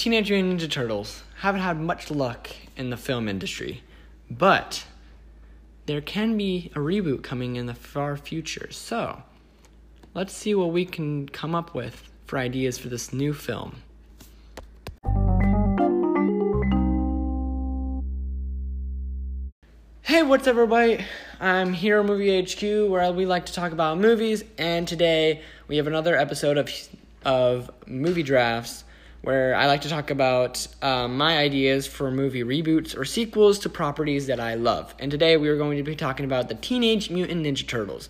Teenage Mutant Ninja Turtles haven't had much luck in the film industry, but there can be a reboot coming in the far future. So, let's see what we can come up with for ideas for this new film. Hey, what's up, everybody? I'm here at Movie HQ, where we like to talk about movies, and today we have another episode of of movie drafts, where I like to talk about um, my ideas for movie reboots or sequels to properties that I love. And today we are going to be talking about the Teenage Mutant Ninja Turtles.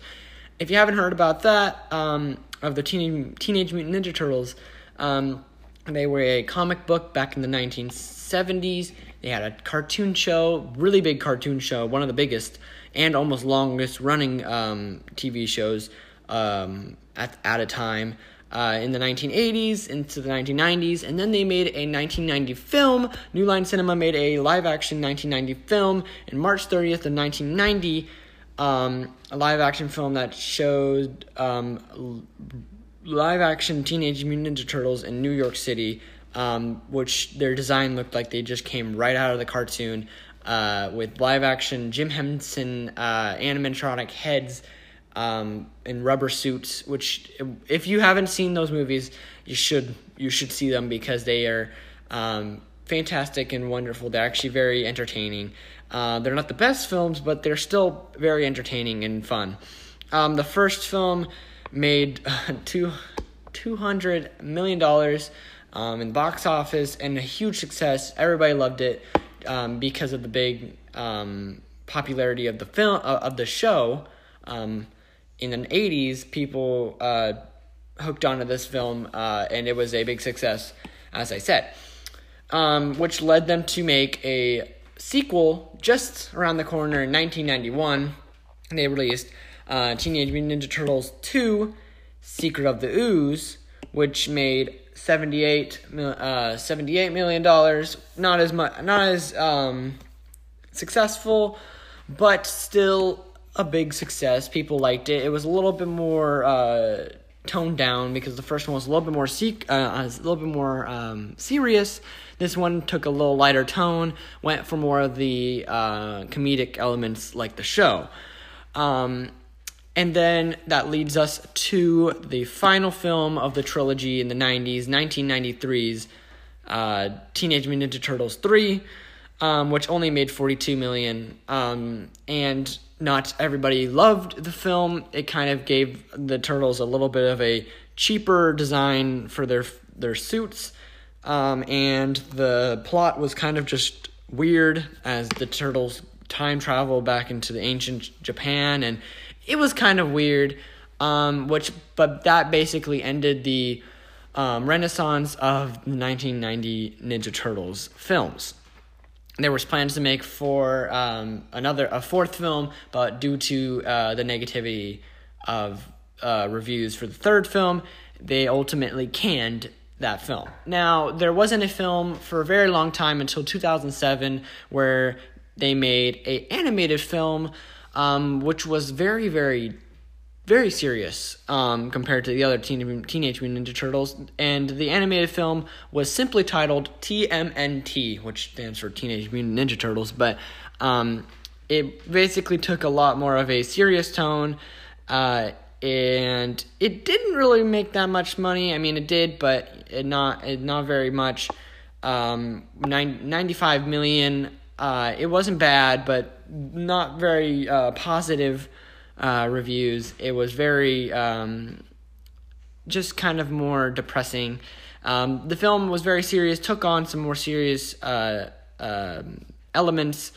If you haven't heard about that, um, of the Teenage Teenage Mutant Ninja Turtles, um, they were a comic book back in the 1970s they had a cartoon show, really big cartoon show, one of the biggest and almost longest running um, TV shows um, at, at a time. Uh, in the 1980s into the 1990s, and then they made a 1990 film. New Line Cinema made a live action 1990 film in March 30th of 1990, um, a live action film that showed um, live action Teenage Mutant Ninja Turtles in New York City um, which their design looked like they just came right out of the cartoon uh, with live action Jim Henson uh, animatronic heads um, in rubber suits. Which, if you haven't seen those movies, you should you should see them because they are um, fantastic and wonderful. They're actually very entertaining. Uh, they're not the best films, but they're still very entertaining and fun. Um, the first film made two two hundred million dollars um, in the box office and a huge success. Everybody loved it um, because of the big um, popularity of the film uh, of the show. In the '80s, people uh, hooked onto this film, uh, and it was a big success, as I said, um, which led them to make a sequel just around the corner in 1991. They released uh, Teenage Mutant Ninja Turtles 2: Secret of the Ooze, which made 78 uh 78 million dollars not as much not as um successful but still a big success. People liked it. It was a little bit more uh toned down because the first one was a little bit more seek uh, a little bit more um serious. This one took a little lighter tone went for more of the uh comedic elements like the show. Um and then that leads us to the final film of the trilogy in the 90s, 1993's uh, Teenage Mutant Ninja Turtles 3, um, which only made 42 million. Um, and not everybody loved the film. It kind of gave the turtles a little bit of a cheaper design for their their suits. Um, and the plot was kind of just weird as the turtles time travel back into the ancient Japan and it was kind of weird. Um, which, but that basically ended the um, renaissance of the 1990 Ninja Turtles films. There was plans to make for um, another a fourth film, but due to uh, the negativity of uh, reviews for the third film, they ultimately canned that film. Now, there wasn't a film for a very long time until 2007 where they made a animated film um, which was very, very, very serious um, compared to the other teen, Teenage Mutant Ninja Turtles. And the animated film was simply titled TMNT, which stands for Teenage Mutant Ninja Turtles. But um, it basically took a lot more of a serious tone. Uh, and it didn't really make that much money. I mean, it did, but it not it not very much. Um, 95 million. Uh, it wasn't bad, but not very uh, positive uh, reviews. It was very um, just kind of more depressing. Um, the film was very serious, took on some more serious uh, um, elements,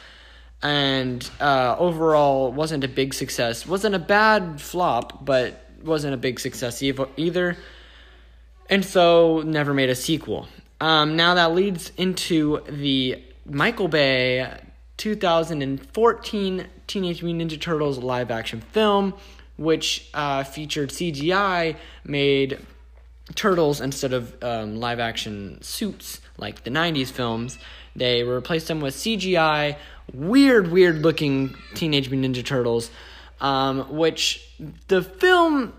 and uh, overall wasn't a big success. wasn't a bad flop, but wasn't a big success either. And so never made a sequel. Um, now that leads into the Michael Bay 2014 Teenage Mutant Ninja Turtles live action film, which uh, featured CGI made turtles instead of um, live action suits like the 90s films. They replaced them with CGI, weird, weird looking Teenage Mutant Ninja Turtles, um, which the film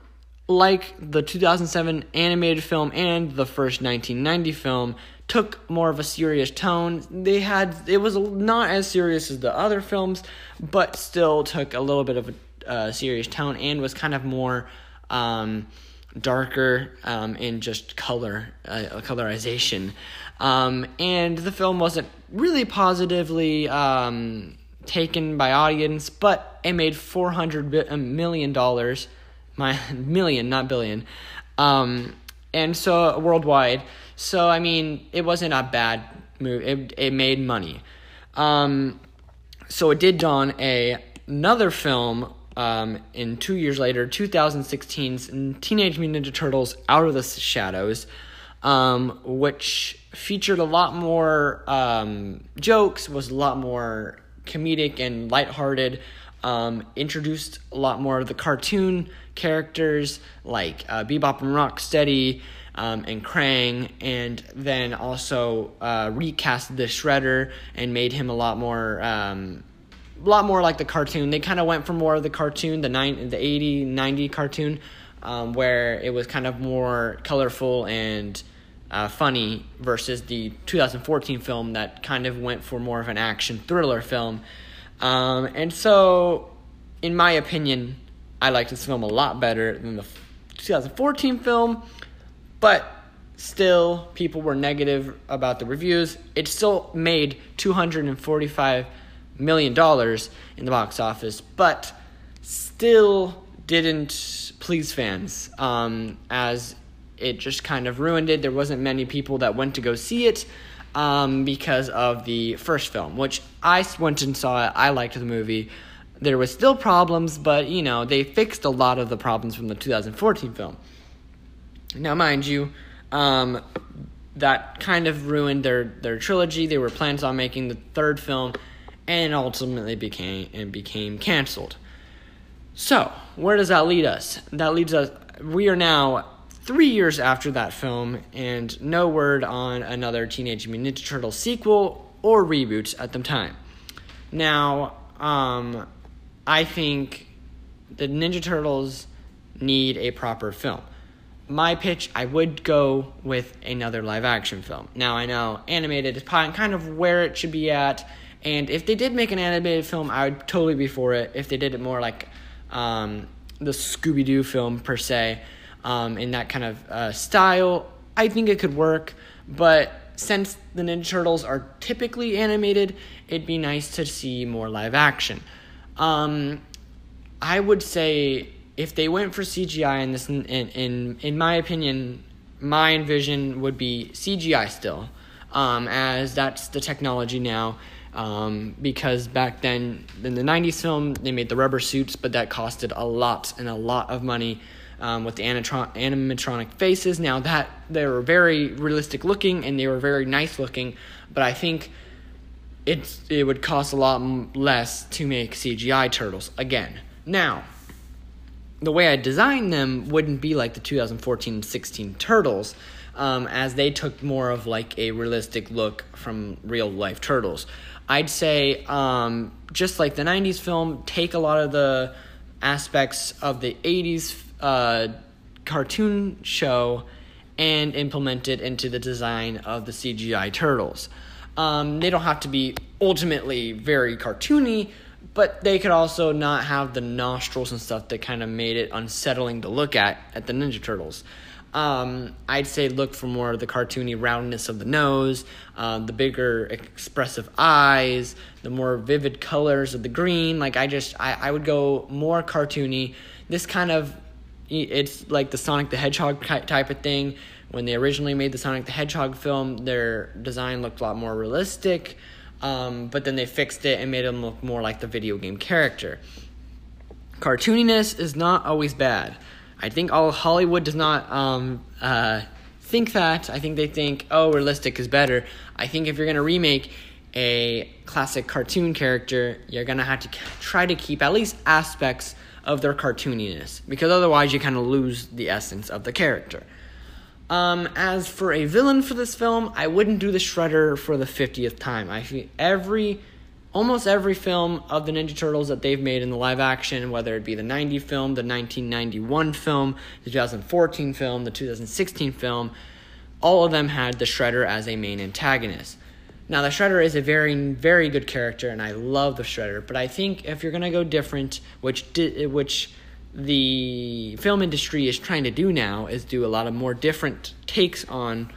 like the 2007 animated film and the first 1990 film, took more of a serious tone. They had it was not as serious as the other films, but still took a little bit of a uh, serious tone and was kind of more um, darker um, in just color uh, colorization. Um, and the film wasn't really positively um, taken by audience, but it made four hundred million dollars, my million, not billion, um, and so worldwide. So I mean, it wasn't a bad movie. It it made money. Um, so it did don a another film um, in two years later, 2016's Teenage Mutant Ninja Turtles: Out of the Shadows, um, which featured a lot more um, jokes, was a lot more comedic and lighthearted. Um, introduced a lot more of the cartoon characters like uh, Bebop and Rocksteady um, and Krang, and then also uh, recast the Shredder and made him a lot more. Um, a lot more like the cartoon. They kind of went for more of the cartoon, the nine, the 80, 90 cartoon, um, where it was kind of more colorful and uh, funny versus the 2014 film that kind of went for more of an action thriller film. Um, and so, in my opinion, I like this film a lot better than the 2014 film, but still, people were negative about the reviews. It still made 245 million dollars in the box office, but still didn't please fans um, as it just kind of ruined it. There wasn't many people that went to go see it um, because of the first film, which I went and saw it. I liked the movie. There was still problems, but you know they fixed a lot of the problems from the 2014 film. Now, mind you, um, that kind of ruined their their trilogy. They were plans on making the third film, and ultimately became and became canceled. So, where does that lead us? That leads us. We are now three years after that film, and no word on another Teenage Mutant Ninja Turtles sequel or reboot at the time. Now, um, I think the Ninja Turtles need a proper film. My pitch, I would go with another live action film. Now, I know animated is kind of where it should be at, and if they did make an animated film, I would totally be for it. If they did it more like um, the Scooby Doo film, per se um, in that kind of uh, style, I think it could work. But since the Ninja Turtles are typically animated, it'd be nice to see more live action. Um, I would say if they went for CGI in this, in in in my opinion, my envision would be CGI still, um, as that's the technology now. Um, because back then in the 90s film they made the rubber suits but that costed a lot and a lot of money um, with the animatron- animatronic faces. Now that they were very realistic looking and they were very nice looking, but I think it's it would cost a lot less to make CGI turtles again. Now, the way I designed them wouldn't be like the 2014-16 turtles. Um, as they took more of like a realistic look from real life turtles. I'd say, um, just like the 90s film, take a lot of the aspects of the 80s uh, cartoon show and implement it into the design of the CGI turtles. Um, they don't have to be ultimately very cartoony, but they could also not have the nostrils and stuff that kind of made it unsettling to look at at the Ninja Turtles. Um, I'd say look for more of the cartoony roundness of the nose, uh, the bigger expressive eyes, the more vivid colors of the green. Like I just, I, I would go more cartoony. This kind of it's like the Sonic the Hedgehog type of thing. When they originally made the Sonic the Hedgehog film, their design looked a lot more realistic, um, but then they fixed it and made them look more like the video game character. Cartooniness is not always bad. I think all Hollywood does not um, uh, think that. I think they think, oh, realistic is better. I think if you're going to remake a classic cartoon character, you're going to have to try to keep at least aspects of their cartooniness, because otherwise you kind of lose the essence of the character. Um, as for a villain for this film, I wouldn't do the Shredder for the 50th time. I feel every almost every film of the Ninja Turtles that they've made in the live action, whether it be the 90 film, the 1991 film, the 2014 film, the 2016 film, all of them had the Shredder as a main antagonist. Now, the Shredder is a very, very good character, and I love the Shredder. But I think if you're gonna go different, which di- which the film industry is trying to do now, is do a lot of more different takes on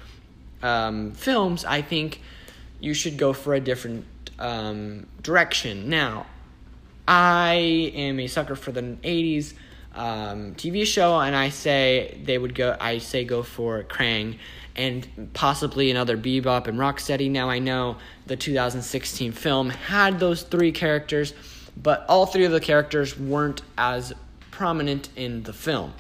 um, films. I think you should go for a different um, direction. Now, I am a sucker for the '80s um, TV show, and I say they would go. I say go for Krang and possibly another Bebop and Rocksteady. Now I know the 2016 film had those three characters, but all three of the characters weren't as prominent in the film.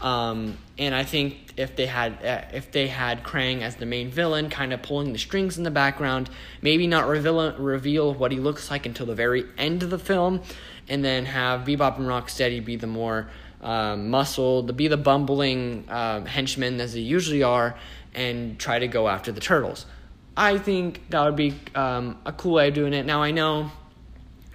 Um, and I think if they had uh, if they had Krang as the main villain, kind of pulling the strings in the background, maybe not reveal reveal what he looks like until the very end of the film, and then have Bebop and Rocksteady be the more um, muscle, to be the bumbling uh, henchmen as they usually are, and try to go after the turtles. I think that would be um, a cool way of doing it. Now I know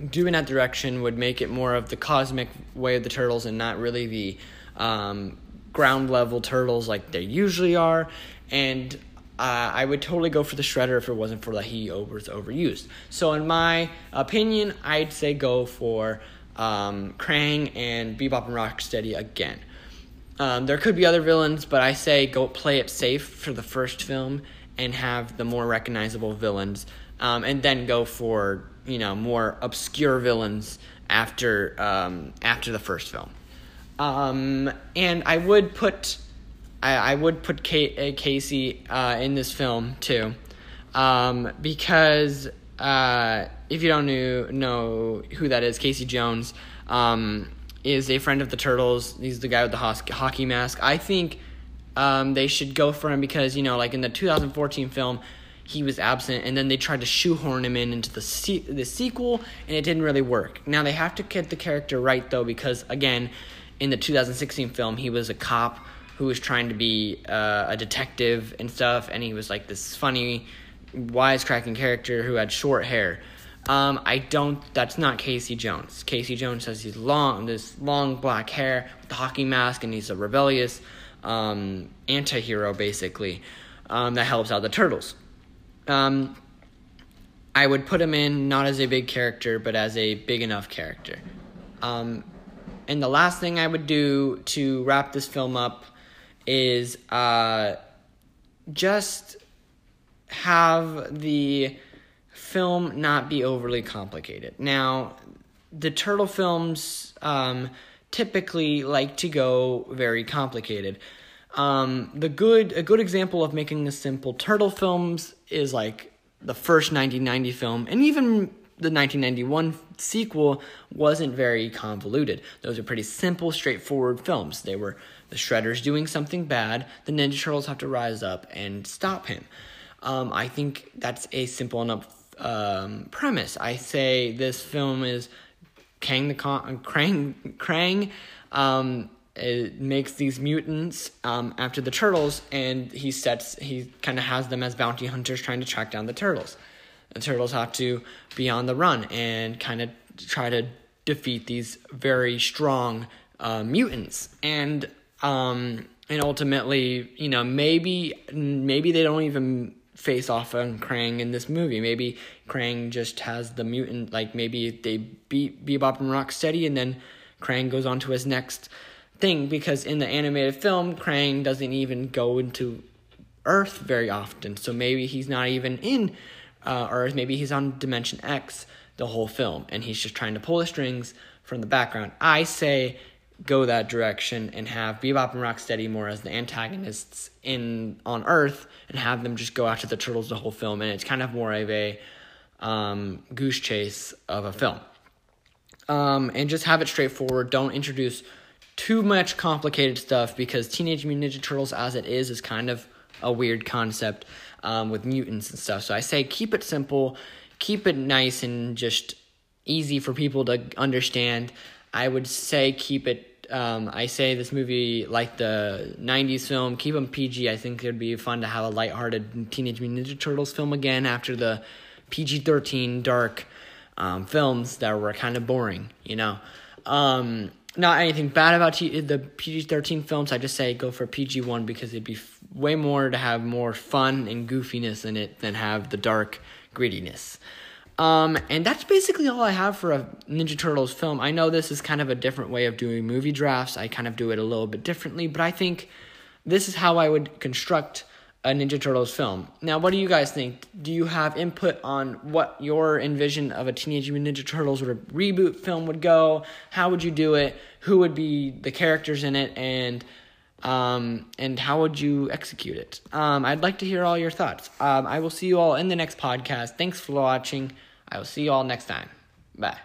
doing that direction would make it more of the cosmic way of the turtles and not really the um, ground level turtles like they usually are. And uh, I would totally go for the shredder if it wasn't for that he was overused. So in my opinion, I'd say go for um, Krang and Bebop and Rocksteady again. Um, there could be other villains, but I say go play it safe for the first film and have the more recognizable villains, um, and then go for you know more obscure villains after um, after the first film. Um, and I would put I, I would put Kay, uh, Casey uh, in this film too, um, because uh, if you don't know, know who that is, Casey Jones um, is a friend of the Turtles. He's the guy with the hockey mask. I think um, they should go for him because you know, like in the 2014 film, he was absent, and then they tried to shoehorn him in into the se- the sequel, and it didn't really work. Now they have to get the character right though, because again, in the 2016 film, he was a cop who was trying to be uh, a detective and stuff, and he was like this funny wisecracking character who had short hair. Um, I don't. That's not Casey Jones. Casey Jones has these long, this long black hair with the hockey mask, and he's a rebellious um, anti-hero basically um, that helps out the turtles. Um, I would put him in not as a big character, but as a big enough character. Um, and the last thing I would do to wrap this film up is uh, just have the film not be overly complicated. Now, the turtle films um, typically like to go very complicated. Um, the good a good example of making the simple turtle films is like the first 1990 film, and even the 1991 sequel wasn't very convoluted. Those are pretty simple, straightforward films. They were the Shredder's doing something bad, the Ninja Turtles have to rise up and stop him. Um, I think that's a simple enough um, premise. I say this film is Kang the Con- Krang Krang um, makes these mutants um, after the turtles, and he sets he kind of has them as bounty hunters trying to track down the turtles. The turtles have to be on the run and kind of try to defeat these very strong uh, mutants, and um, and ultimately, you know, maybe maybe they don't even face off on Krang in this movie. Maybe Krang just has the mutant, like maybe they beat Bebop and Rocksteady, and then Krang goes on to his next thing. Because in the animated film, Krang doesn't even go into Earth very often, so maybe he's not even in uh, Earth. Maybe he's on Dimension X the whole film, and he's just trying to pull the strings from the background. I say go that direction and have Bebop and Rocksteady more as the antagonists in on Earth and have them just go after the turtles the whole film and it's kind of more of a um, goose chase of a film. Um, and just have it straightforward. Don't introduce too much complicated stuff because Teenage Mutant Ninja Turtles, as it is, is kind of a weird concept um, with mutants and stuff. So I say keep it simple, keep it nice and just easy for people to understand. I would say keep it. Um, I say this movie, like the '90s film, keep them PG. I think it'd be fun to have a lighthearted Teenage Mutant Ninja Turtles film again after the PG-13 dark um, films that were kind of boring, you know. Um, not anything bad about T- the PG 13 films. I just say go for PG 1 because it'd be way more to have more fun and goofiness in it than have the dark grittiness. Um, and that's basically all I have for a Ninja Turtles film. I know this is kind of a different way of doing movie drafts. I kind of do it a little bit differently, but I think this is how I would construct a Ninja Turtles film. Now, what do you guys think? Do you have input on what your envision of a Teenage Mutant Ninja Turtles or a reboot film would go? How would you do it? Who would be the characters in it? And um, and how would you execute it? Um, I'd like to hear all your thoughts. Um, I will see you all in the next podcast. Thanks for watching. I will see you all next time. Bye.